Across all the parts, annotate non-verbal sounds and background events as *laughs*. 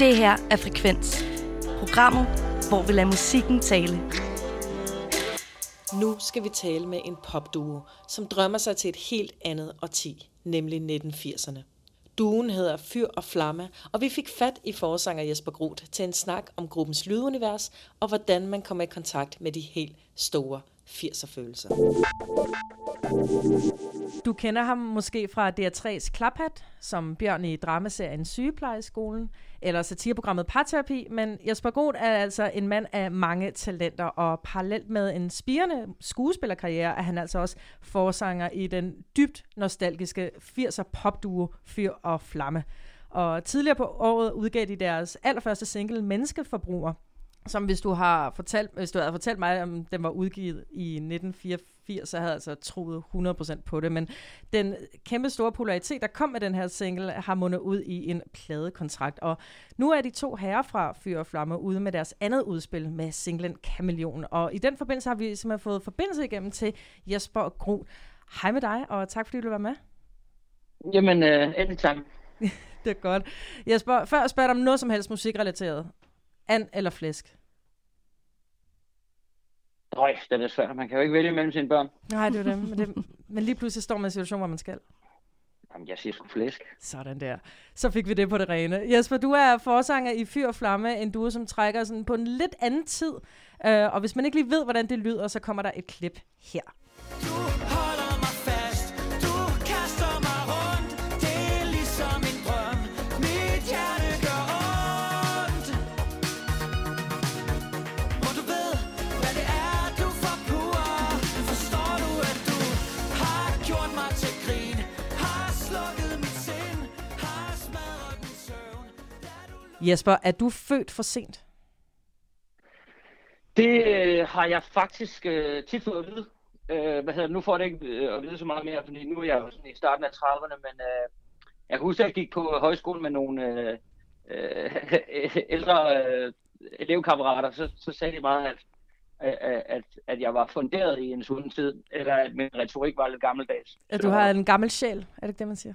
Det her er Frekvens. Programmet, hvor vi lader musikken tale. Nu skal vi tale med en popduo, som drømmer sig til et helt andet årti, nemlig 1980'erne. Duen hedder Fyr og Flamme, og vi fik fat i forsanger Jesper Groth til en snak om gruppens lydunivers og hvordan man kommer i kontakt med de helt store 80'er-følelser. Du kender ham måske fra DR3's Klaphat, som Bjørn i dramaserien Sygeplejeskolen, eller satireprogrammet Parterapi, men Jesper Groth er altså en mand af mange talenter, og parallelt med en spirende skuespillerkarriere er han altså også forsanger i den dybt nostalgiske 80'er popduo Fyr og Flamme. Og tidligere på året udgav de deres allerførste single Menneskeforbruger, som hvis du har fortalt, hvis du havde fortalt mig, om den var udgivet i 1984, så havde jeg altså troet 100% på det. Men den kæmpe store popularitet, der kom med den her single, har mundet ud i en pladekontrakt. Og nu er de to herrer fra Fyr og Flamme ude med deres andet udspil med singlen Kameleon. Og i den forbindelse har vi simpelthen fået forbindelse igennem til Jesper Gro. Hej med dig, og tak fordi du vil være med. Jamen, øh, anytime. *laughs* det er godt. Jesper, før jeg spørger dig om noget som helst musikrelateret. And eller flæsk? Øj, det er svært. Man kan jo ikke vælge mellem sine børn. Nej, det er det. Men, det, men lige pludselig står man i en situation, hvor man skal. Jamen, jeg siger sgu flæsk. Sådan der. Så fik vi det på det rene. Jesper, du er forsanger i Fyr og Flamme, en duo, som trækker sådan på en lidt anden tid. Uh, og hvis man ikke lige ved, hvordan det lyder, så kommer der et klip her. Du Jesper, er du født for sent? Det øh, har jeg faktisk øh, tit fået at vide. Øh, hvad hedder det? Nu får jeg ikke øh, at vide så meget mere, fordi nu er jeg jo sådan i starten af 30'erne, men øh, jeg kan huske, at jeg gik på højskole med nogle øh, øh, *laughs* ældre øh, elevkammerater, så, så sagde de meget, at, at, at jeg var funderet i en sådan tid, eller at min retorik var lidt gammeldags. At du har en gammel sjæl, er det ikke det, man siger?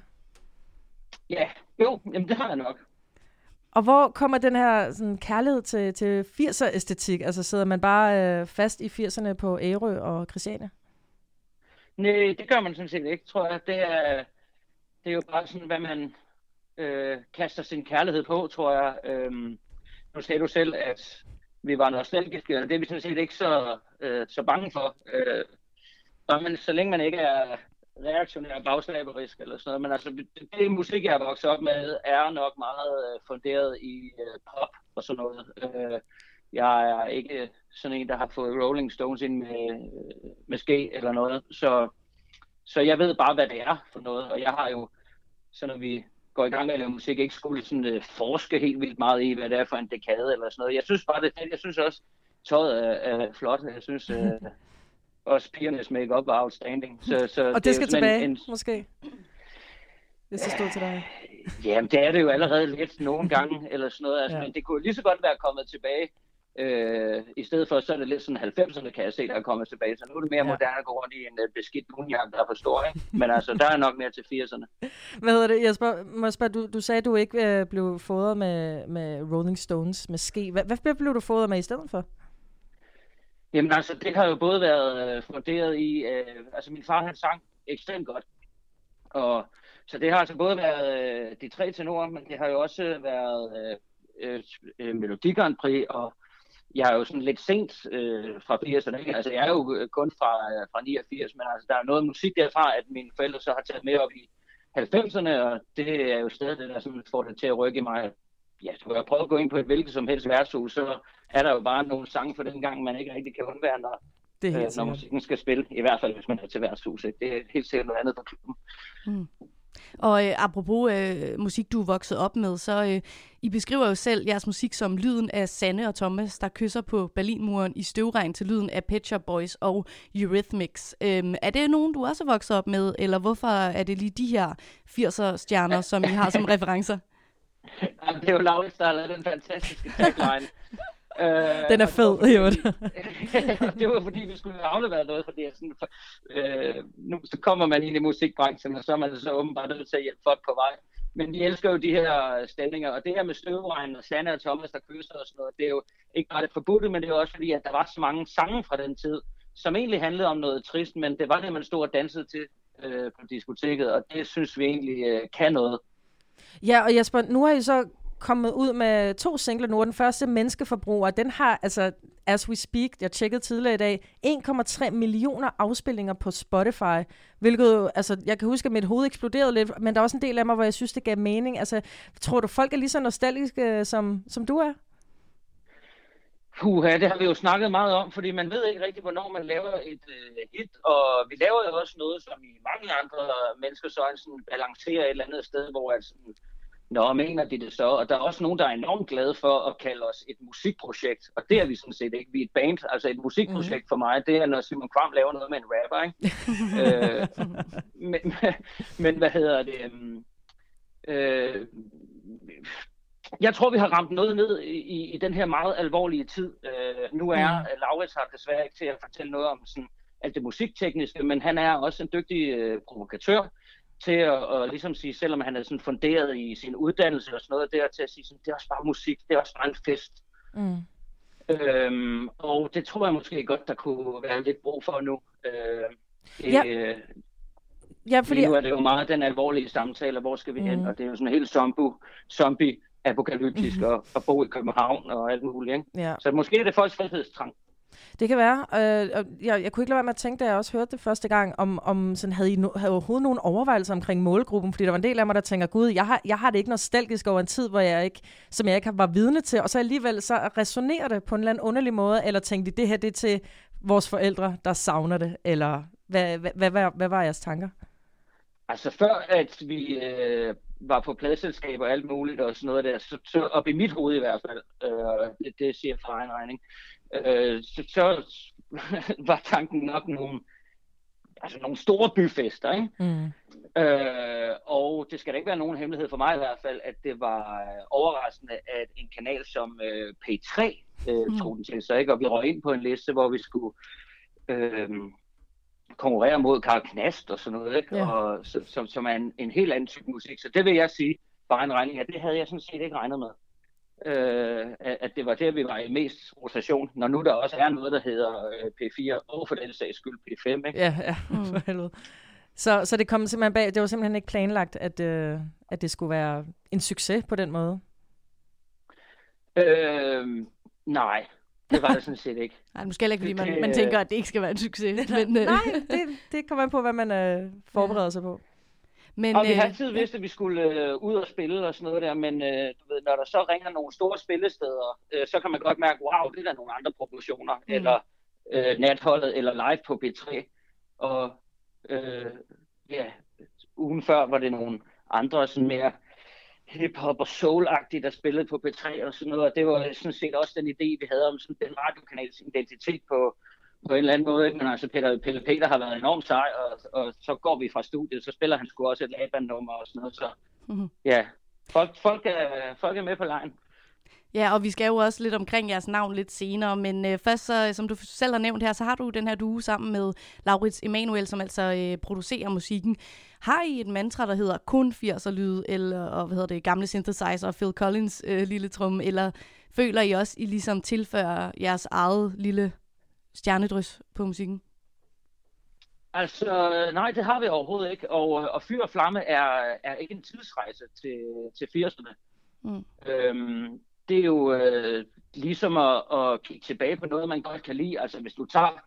Ja, jo, jamen det har jeg nok. Og hvor kommer den her sådan, kærlighed til, til 80'er-æstetik? Altså sidder man bare øh, fast i 80'erne på Ærø og Christiane? Nej, det gør man sådan set ikke, tror jeg. Det er, det er jo bare sådan, hvad man øh, kaster sin kærlighed på, tror jeg. Øhm, nu sagde du selv, at vi var nostalgiske, og det er vi sådan set ikke så, øh, så bange for. Øh, men så længe man ikke er reaktionær bagsnaberisk eller sådan noget, men altså det, det musik, jeg har vokset op med, er nok meget øh, funderet i øh, pop og sådan noget. Øh, jeg er ikke sådan en, der har fået Rolling Stones ind med, øh, med ske eller noget, så, så jeg ved bare, hvad det er for noget, og jeg har jo, så når vi går i gang med at lave musik, ikke skulle sådan øh, forske helt vildt meget i, hvad det er for en dekade eller sådan noget. Jeg synes bare, det er Jeg synes også, tøjet er, er flot. Jeg synes, øh, også pigernes make-up var outstanding. Så, *laughs* så og det, det skal tilbage, en, en... måske? Hvis det stod til dig. Jamen, det er det jo allerede lidt nogle gange, eller sådan noget. Altså, ja. Men det kunne lige så godt være kommet tilbage. Øh, I stedet for, så er det lidt sådan 90'erne, kan jeg se, der er kommet tilbage. Så nu er det mere ja. moderne at gå rundt i en uh, beskidt dunjakke, der er for stor, ikke? Men altså, der er nok mere til 80'erne. *laughs* Hvad hedder det, Jesper? Må spørge, du, du sagde, at du ikke øh, blev fodret med, med Rolling Stones med ske. Hvad, hvad blev du fodret med i stedet for? Jamen altså, det har jo både været øh, funderet i, øh, altså min far han sang ekstremt godt, og så det har altså både været øh, de tre tenorer, men det har jo også været øh, øh, Melodi Grand Prix, og jeg er jo sådan lidt sent øh, fra 80'erne, altså jeg er jo øh, kun fra, øh, fra 89, men altså der er noget musik derfra, at mine forældre så har taget med op i 90'erne, og det er jo stadig det, der sådan får det til at rykke i mig, ja, skulle jeg prøve at gå ind på et hvilket som helst værtshus, så er der jo bare nogle sange for den gang, man ikke rigtig kan undvære, når, det er øh, når musikken skal spille. I hvert fald, hvis man er til værtshus. Ikke? Det er helt sikkert noget andet for klubben. Mm. Og øh, apropos øh, musik, du er vokset op med, så øh, I beskriver jo selv jeres musik som lyden af Sanne og Thomas, der kysser på Berlinmuren i støvregn til lyden af Pet Shop Boys og Eurythmics. Øhm, er det nogen, du også er vokset op med, eller hvorfor er det lige de her 80'er stjerner, som I har som *laughs* referencer? Jamen, det er jo Laurits, der har lavet den fantastiske tagline. Øh, *laughs* den er fed, i øvrigt. *laughs* det var fordi, vi skulle aflevere noget, fordi sådan, øh, nu så kommer man ind i musikbranchen, og så er man så åbenbart nødt til at hjælpe folk på vej. men de elsker jo de her stemninger, og det her med støvregn og Sanne og Thomas, der kysser og sådan noget, det er jo ikke bare det forbudte, men det er jo også fordi, at der var så mange sange fra den tid, som egentlig handlede om noget trist, men det var det, man stod og dansede til øh, på diskoteket, og det synes vi egentlig øh, kan noget. Ja, og Jesper, nu har I så kommet ud med to singler nu, og den første menneskeforbruger, den har, altså, as we speak, jeg tjekkede tidligere i dag, 1,3 millioner afspilninger på Spotify, hvilket, altså, jeg kan huske, at mit hoved eksploderede lidt, men der er også en del af mig, hvor jeg synes, det gav mening. Altså, tror du, folk er lige så nostalgiske, øh, som, som du er? Puha, det har vi jo snakket meget om, fordi man ved ikke rigtig, hvornår man laver et uh, hit, og vi laver jo også noget, som i mange andre menneskers øjne sådan balancerer et eller andet sted, hvor altså, Nå, mener de det så? Og der er også nogen, der er enormt glade for at kalde os et musikprojekt, og det er vi sådan set ikke. Vi er et band, altså et musikprojekt mm. for mig, det er, når Simon Kvam laver noget med en rapper, ikke? *laughs* øh, men, men hvad hedder det? Øh, jeg tror, vi har ramt noget ned i, i den her meget alvorlige tid. Øh, nu er mm. Laurits her desværre ikke til at fortælle noget om sådan alt det musiktekniske, men han er også en dygtig øh, provokatør til at, at ligesom sige, selvom han er sådan funderet i sin uddannelse og sådan noget, der til at sige, sådan, det er også bare musik, det er også bare en fest. Mm. Øhm, og det tror jeg måske godt, der kunne være lidt brug for nu. Øh, ja. Øh, ja, fordi... Nu er det jo meget den alvorlige samtale, hvor skal vi mm. hen, og det er jo sådan helt zombie, zombie apokalyptisk mm-hmm. og, og bo i København og alt muligt. Ikke? Ja. Så måske er det folks frihedstrang. Det kan være. Øh, jeg, jeg kunne ikke lade være med at tænke, da jeg også hørte det første gang, om, om sådan, havde I no, havde overhovedet nogen overvejelser omkring målgruppen? Fordi der var en del af mig, der tænker, gud, jeg har, jeg har det ikke nostalgisk over en tid, hvor jeg ikke, som jeg ikke var vidne til, og så alligevel så resonerer det på en eller anden underlig måde, eller tænkte det her det er til vores forældre, der savner det, eller hvad, hvad, hvad, hvad, hvad var jeres tanker? Altså før at vi øh, var på pladselskab og alt muligt og sådan noget der, så, så op i mit hoved i hvert fald, øh, det, det siger fra egen regning, øh, så, så *laughs* var tanken nok nogle, altså nogle store byfester. Ikke? Mm. Øh, og det skal da ikke være nogen hemmelighed for mig i hvert fald, at det var øh, overraskende, at en kanal som øh, P3 øh, mm. tog den til sig. Ikke? Og vi røg ind på en liste, hvor vi skulle øh, konkurrere mod Karl Knast og sådan noget, ikke? Ja. Og, som, som er en, en helt anden type musik. Så det vil jeg sige, bare en regning, at det havde jeg sådan set ikke regnet med øh, at det var der, vi var i mest rotation, når nu der også er noget, der hedder øh, P4, og for den sags skyld P5. Ikke? Ja, ja, *laughs* mm. for helvede. Så, så det kom simpelthen bag, det var simpelthen ikke planlagt, at, øh, at det skulle være en succes på den måde? Øh, nej, det var det sådan set ikke. Nej, måske heller ikke, fordi man, man tænker, at det ikke skal være en succes. *laughs* men, øh. Nej, det, det kommer an på, hvad man øh, forbereder ja. sig på. Men, og vi har øh, altid vidst, at vi skulle øh, ud og spille og sådan noget der, men øh, du ved, når der så ringer nogle store spillesteder, øh, så kan man godt mærke, wow, det er der nogle andre proportioner, mm. eller øh, natholdet, eller live på B3. Og øh, ja, ugen før var det nogle andre sådan mere hip-hop og soul-agtige, der spillede på P3 og sådan noget, og det var sådan set også den idé, vi havde om sådan den radiokanals identitet på, på en eller anden måde. Ikke? Men altså, Peter, Pelle Peter har været enormt sej, og, og så går vi fra studiet, så spiller han sgu også et Laban-nummer og sådan noget. Så mm-hmm. ja, folk, folk, er, folk er med på lejen. Ja, og vi skal jo også lidt omkring jeres navn lidt senere, men øh, først, så, som du selv har nævnt her, så har du den her duo sammen med Laurits Emanuel, som altså øh, producerer musikken. Har I et mantra, der hedder kun 80'er lyd, eller og, hvad hedder det, gamle synthesizer og Phil Collins øh, lille trum, eller føler I også, I ligesom tilfører jeres eget lille stjernedrys på musikken? Altså, nej, det har vi overhovedet ikke. Og, og Fyr og Flamme er, er ikke en tidsrejse til, til 80'erne. Mm. Øhm, det er jo øh, ligesom at, at kigge tilbage på noget, man godt kan lide. Altså, hvis du tager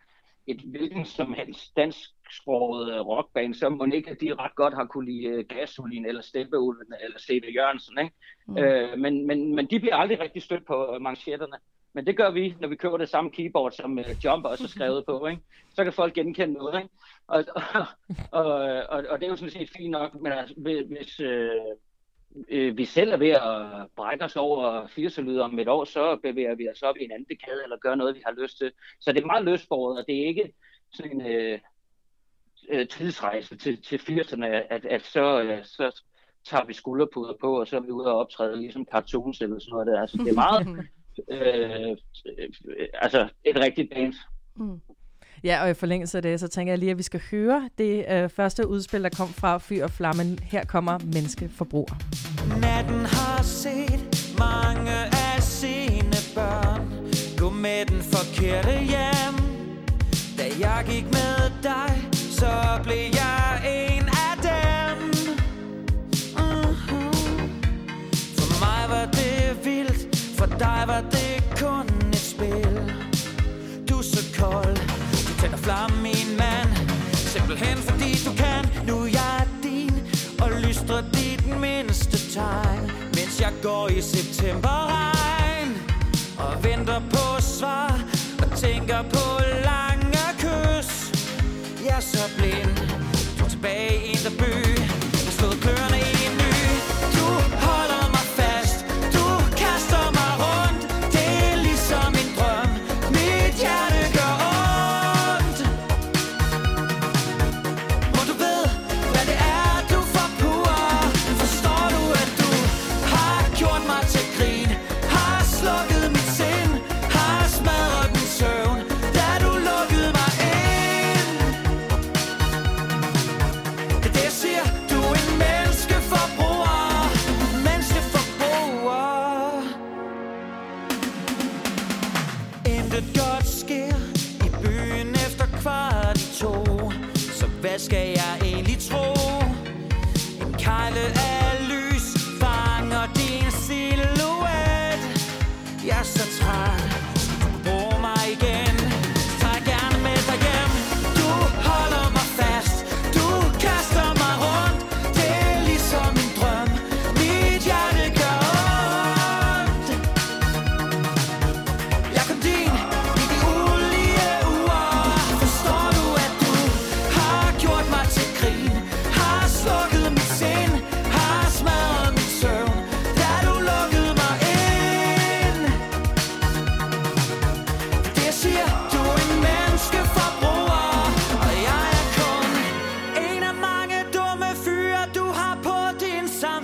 et hvilken som helst dansksproget rockband, så må ikke, at de ret godt har kunne lide uh, Gasolin eller Steppeulven eller C.V. Jørgensen. Ikke? Mm. Øh, men, men, men de bliver aldrig rigtig stødt på manchetterne. Men det gør vi, når vi køber det samme keyboard, som uh, Jump også er skrevet på. Ikke? Så kan folk genkende noget. Ikke? Og, og, og, og, og det er jo sådan set fint nok, men altså, hvis øh, øh, vi selv er ved at brække os over 80'er om et år, så bevæger vi os op i en anden dekade, eller gør noget, vi har lyst til. Så det er meget løsbordet, og det er ikke sådan en øh, øh tidsrejse til, til 80'erne, at, at så, øh, så tager vi skulderpuder på, og så er vi ude og optræde ligesom cartoons eller sådan noget der. Altså, det er meget *laughs* øh, altså et rigtigt band. Mm. Ja, og i forlængelse af det, så tænker jeg lige, at vi skal høre det øh, første udspil, der kom fra Fyr og Flammen. Her kommer Menneskeforbruger. Natten har set mange af sine børn Gå med den forkerte hjem Da jeg gik med dig, så blev jeg en af dem Mhm. For mig var det vildt, for dig var det kun et spil Du er så kold, flamme, min mand. Simpelthen fordi du kan, nu er jeg din Og lystrer dit mindste tegn. Mens jeg går i septemberregn Og venter på svar Og tænker på lange kys. Jeg er så blind. Du er tilbage i en En kejle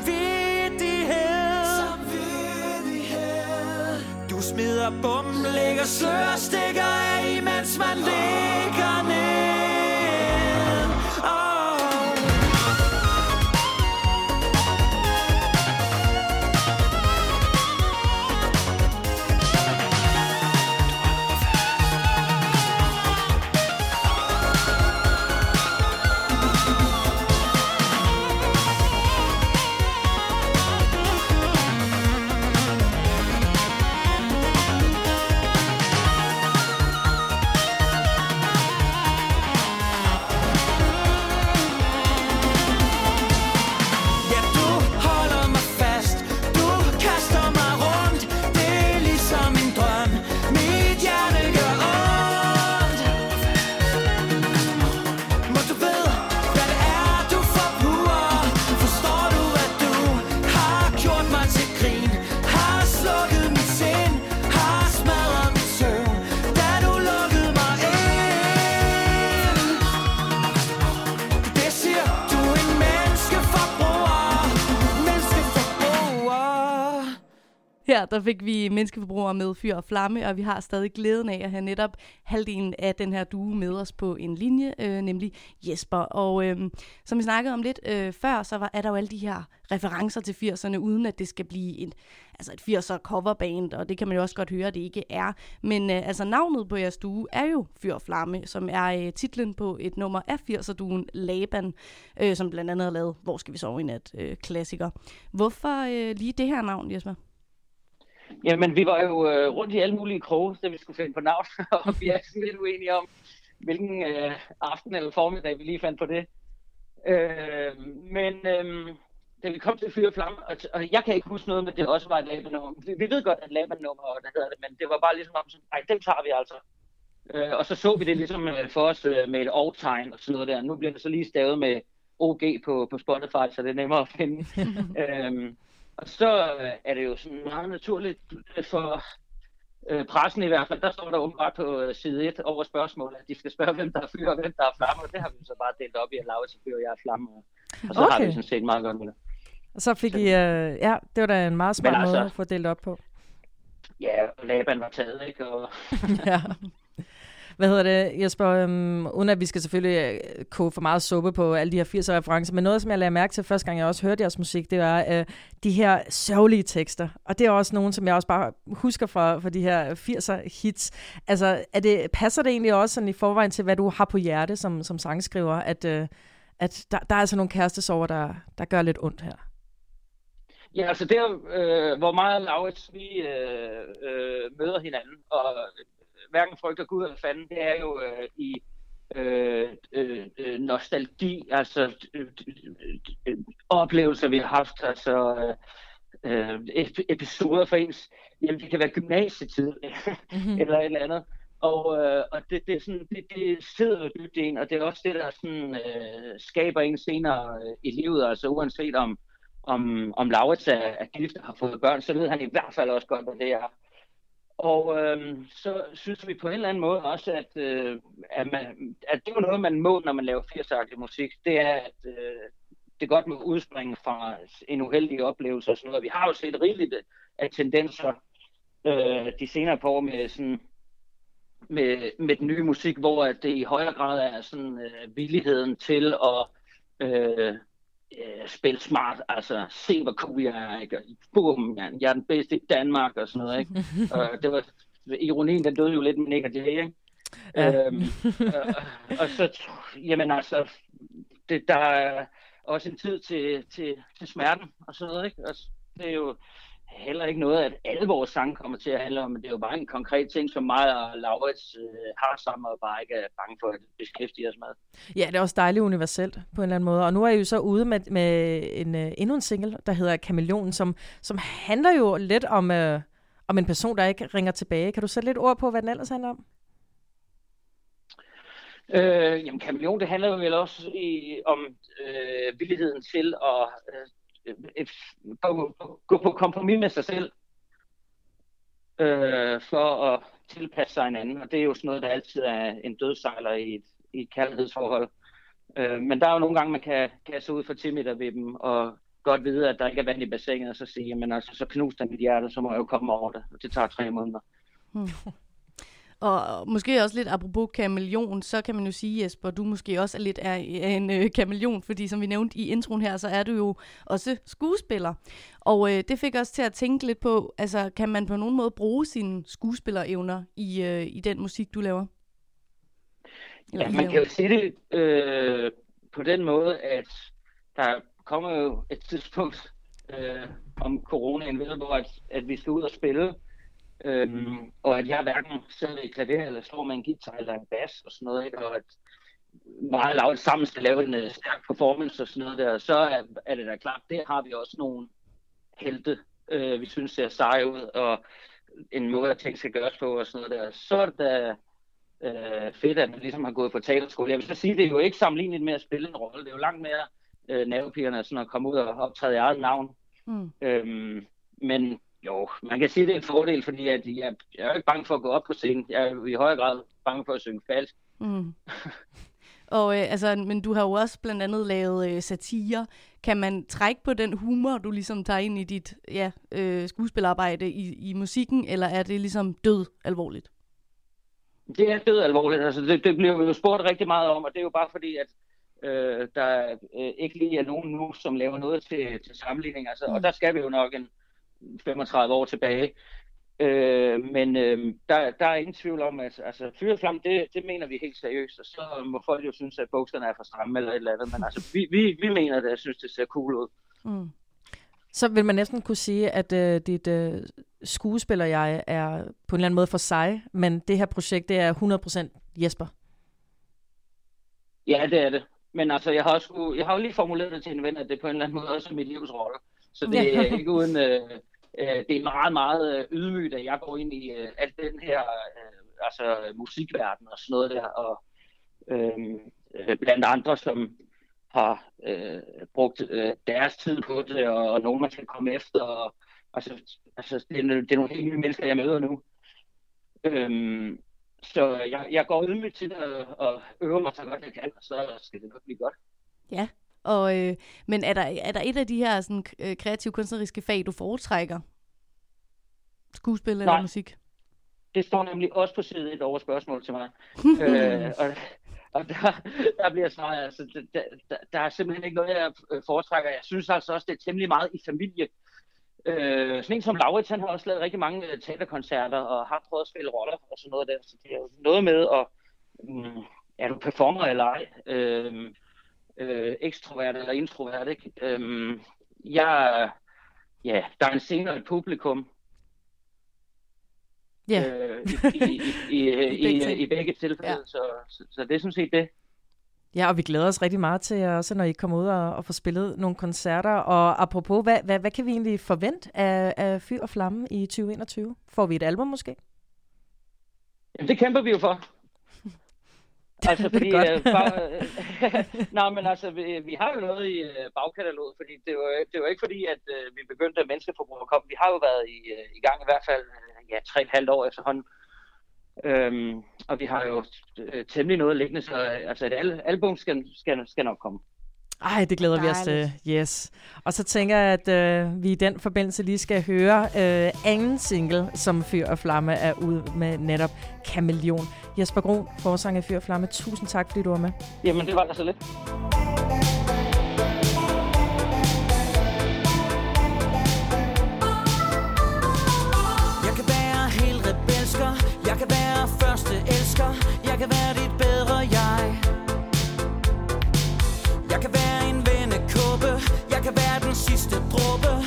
samvittighed Samvittighed du smider bomben, lægger slør stikker af, mens man ligger ned. Her der fik vi menneskeforbrugere med fyr og flamme, og vi har stadig glæden af at have netop halvdelen af den her due med os på en linje, øh, nemlig Jesper. Og øh, som vi snakkede om lidt øh, før, så var, er der jo alle de her referencer til 80'erne, uden at det skal blive en, altså et 80'er coverband, og det kan man jo også godt høre, at det ikke er. Men øh, altså navnet på jeres due er jo Fyr og Flamme, som er øh, titlen på et nummer af 80'er-duen Laban, øh, som blandt andet har lavet Hvor skal vi sove i nat? Øh, klassiker. Hvorfor øh, lige det her navn, Jesper? Jamen, vi var jo øh, rundt i alle mulige kroge, da vi skulle finde på navn, *laughs* og vi er sådan lidt uenige om, hvilken øh, aften eller formiddag vi lige fandt på det. Øh, men øh, da vi kom til Fyre Flamme, og, og jeg kan ikke huske noget med, at det også var et Laban-nummer. Vi, vi ved godt, at Laban-nummer, og der hedder det, men det var bare ligesom om, nej, dem tager vi altså. Øh, og så så vi det ligesom øh, for os øh, med et årtegn og sådan noget der. Nu bliver det så lige stavet med OG på, på Spotify, så det er nemmere at finde. *laughs* øhm, og så øh, er det jo sådan meget naturligt øh, for øh, pressen i hvert fald, der står der åbenbart på øh, side 1 over spørgsmålet, at de skal spørge, hvem der er fyr og hvem der er flamme, og det har vi så bare delt op i, at Laura til fyr og jeg er flamme, og, så okay. har vi sådan set meget godt med det. Og så fik I, øh, ja, det var da en meget smart altså- måde at få delt op på. Ja, og Laban var taget, ikke? Og, *laughs* ja. Hvad hedder det, Jesper? Um, uden at vi skal selvfølgelig øh, koge for meget suppe på alle de her 80'er referencer, men noget, som jeg lagde mærke til første gang, jeg også hørte jeres musik, det var uh, de her sørgelige tekster. Og det er også nogen, som jeg også bare husker fra, fra de her 80'er hits. Altså, er det, passer det egentlig også sådan i forvejen til, hvad du har på hjerte som, som sangskriver, at, uh, at der, der er altså nogle kærestesover, der, der gør lidt ondt her? Ja, altså der, øh, hvor meget Laurits vi øh, øh, møder hinanden, og hverken frygter Gud eller fanden, det er jo øh, i øh, øh, øh nostalgi, altså øh, øh, oplevelser, vi har haft, altså øh, episoder for ens, jamen det kan være gymnasietid, mm-hmm. *laughs* eller et eller andet. Og, øh, og det, det, er sådan, det, det sidder dybt i en, og det er også det, der sådan, øh, skaber en senere øh, i livet, altså uanset om, om, om Laurits er, er gift og har fået børn, så ved han i hvert fald også godt, hvad det er. Og øh, så synes vi på en eller anden måde også, at, øh, at, man, at det er noget, man må, når man laver 80 musik. Det er, at øh, det godt må udspringe fra en uheldig oplevelse og sådan noget. Vi har jo set rigeligt af tendenser øh, de senere par år med, sådan, med, med den nye musik, hvor det i højere grad er sådan øh, villigheden til at øh, øh, spil smart, altså se hvor cool jeg er, ikke? Bum, jeg, jeg er den bedste i Danmark og sådan noget, ikke? *laughs* og det var, ironien den døde jo lidt Nick og Jay, ikke? Ja. Øhm, og, og så, jamen altså, det, der er også en tid til, til, til smerten og sådan noget, ikke? Altså, det er jo, heller ikke noget, at alle vores sange kommer til at handle om, men det er jo bare en konkret ting, som mig og Laurits øh, har sammen, og bare ikke er bange for at beskæftige os med. Ja, det er også dejligt universelt på en eller anden måde. Og nu er I jo så ude med, med en, uh, endnu en single, der hedder Kameleon, som, som handler jo lidt om, uh, om en person, der ikke ringer tilbage. Kan du sætte lidt ord på, hvad den ellers handler om? Øh, jamen, kameleon, det handler jo vel også i, om øh, villigheden til at øh, øh, gå, gå på kompromis med sig selv øh, for at tilpasse sig en anden. Og det er jo sådan noget, der altid er en dødsejler i et, i et kærlighedsforhold. Øh, men der er jo nogle gange, man kan kaste ud for 10 meter ved dem, og godt vide, at der ikke er vand i bassinet, og så sige, jamen altså, så knuster mit hjerte, så må jeg jo komme over det. Og det tager tre måneder. Hmm. Og måske også lidt apropos kameleon, så kan man jo sige, Jesper, du måske også er lidt af en øh, kameleon, fordi som vi nævnte i introen her, så er du jo også skuespiller. Og øh, det fik os til at tænke lidt på, altså kan man på nogen måde bruge sine skuespillerevner i, øh, i den musik, du laver? Eller ja, man kan jo sige det øh, på den måde, at der kommer jo et tidspunkt øh, om coronaen, hvor at, at vi skal ud og spille, Øhm, og at jeg hverken sidder i klaver eller står med en guitar eller en bass og sådan noget, ikke? og at meget lavt sammen skal lave en uh, stærk performance og sådan noget der, så er, er det da klart, der har vi også nogle helte, øh, vi synes ser seje ud, og en måde, at ting skal gøres på og sådan noget der. Så er det da øh, fedt, at man ligesom har gået på talerskole. Jeg vil så sige, det er jo ikke sammenlignet med at spille en rolle. Det er jo langt mere øh, nervepigerne sådan at komme ud og optræde i eget navn. Mm. Øhm, men jo, man kan sige, at det er en fordel, fordi at jeg, jeg er jo ikke bange for at gå op på scenen. Jeg er i højere grad bange for at synge falsk. Mm. *laughs* Og øh, altså, men du har jo også blandt andet lavet øh, satire. Kan man trække på den humor, du ligesom tager ind i dit ja, øh, skuespilarbejde i, i musikken, eller er det ligesom død alvorligt? Det er død alvorligt. Altså, det, det bliver jo spurgt rigtig meget om, og det er jo bare fordi, at øh, der øh, ikke lige er nogen nu, som laver noget til, til sammenligning. Altså, mm. Og der skal vi jo nok en 35 år tilbage. Øh, men øh, der, der er ingen tvivl om, at altså, fyreflam, det, det mener vi helt seriøst, og så må folk jo synes, at bukserne er for stramme eller et eller andet, men altså, vi, vi, vi mener det, jeg synes, det ser cool ud. Mm. Så vil man næsten kunne sige, at øh, dit øh, skuespiller jeg er på en eller anden måde for sig, men det her projekt, det er 100% Jesper. Ja, det er det. Men altså, jeg har, også, jeg har jo lige formuleret det til en ven, at det på en eller anden måde også er mit livs rolle. Så det er ikke uden... Øh, øh, det er meget, meget øh, ydmygt, at jeg går ind i øh, alt den her øh, altså, musikverden og sådan noget der. Og øh, øh, blandt andre, som har øh, brugt øh, deres tid på det, og, og nogen, man skal komme efter. Og, altså, altså, det, er, det er nogle helt nye mennesker, jeg møder nu. Øhm, så jeg, jeg går ydmygt til det og øver mig så godt jeg kan, og så skal det nok blive godt. Ja, og, øh, men er der, er der et af de her sådan, øh, kreative kunstneriske fag, du foretrækker? Skuespil eller Nej. musik? Det står nemlig også på side et over spørgsmål til mig. *laughs* øh, og, og der, der bliver svaret, altså, der, der, der er simpelthen ikke noget, jeg øh, foretrækker. Jeg synes altså også, det er temmelig meget i familie. Øh, sådan en som Laurits, han har også lavet rigtig mange øh, teaterkoncerter og har prøvet at spille roller og sådan noget der. Så det er jo noget med at, um, er du performer eller ej, øh, øh, ekstrovert eller introvert, ikke? Øh, jeg, ja, der er en scene og et publikum, Ja. øh, i, i, i, i, *laughs* i, begge i, i begge tilfælde, ja. så, så, så det er sådan set det. Ja, og vi glæder os rigtig meget til, også når I kommer ud og, og får spillet nogle koncerter. Og apropos, hvad, hvad, hvad kan vi egentlig forvente af, af Fyr og Flamme i 2021? Får vi et album måske? Jamen, det kæmper vi jo for. *laughs* Altså, fordi... godt. Øh, bag, *laughs* nej, men altså, vi, vi har jo noget i øh, bagkataloget, fordi det var, det var ikke fordi, at øh, vi begyndte, at menneskeforbruget kom. Vi har jo været i, øh, i gang i hvert fald, ja, tre og et halvt år efterhånden. Øhm, og vi har jo temmelig noget liggende, så altså, et al- album skal, skal, skal nok komme. Ej, det glæder Dejligt. vi os til. Yes. Og så tænker jeg, at øh, vi i den forbindelse lige skal høre øh, anden single, som Fyr og Flamme er ud med netop Kameleon. Jesper Grun, forsanger Fyr og Flamme, tusind tak, fordi du var med. Jamen, det var da så lidt. Jeg kan være helt rebelsker, jeg kan være første elsker, jeg kan være det kan være en vennekåbe. Jeg kan være den sidste dråbe.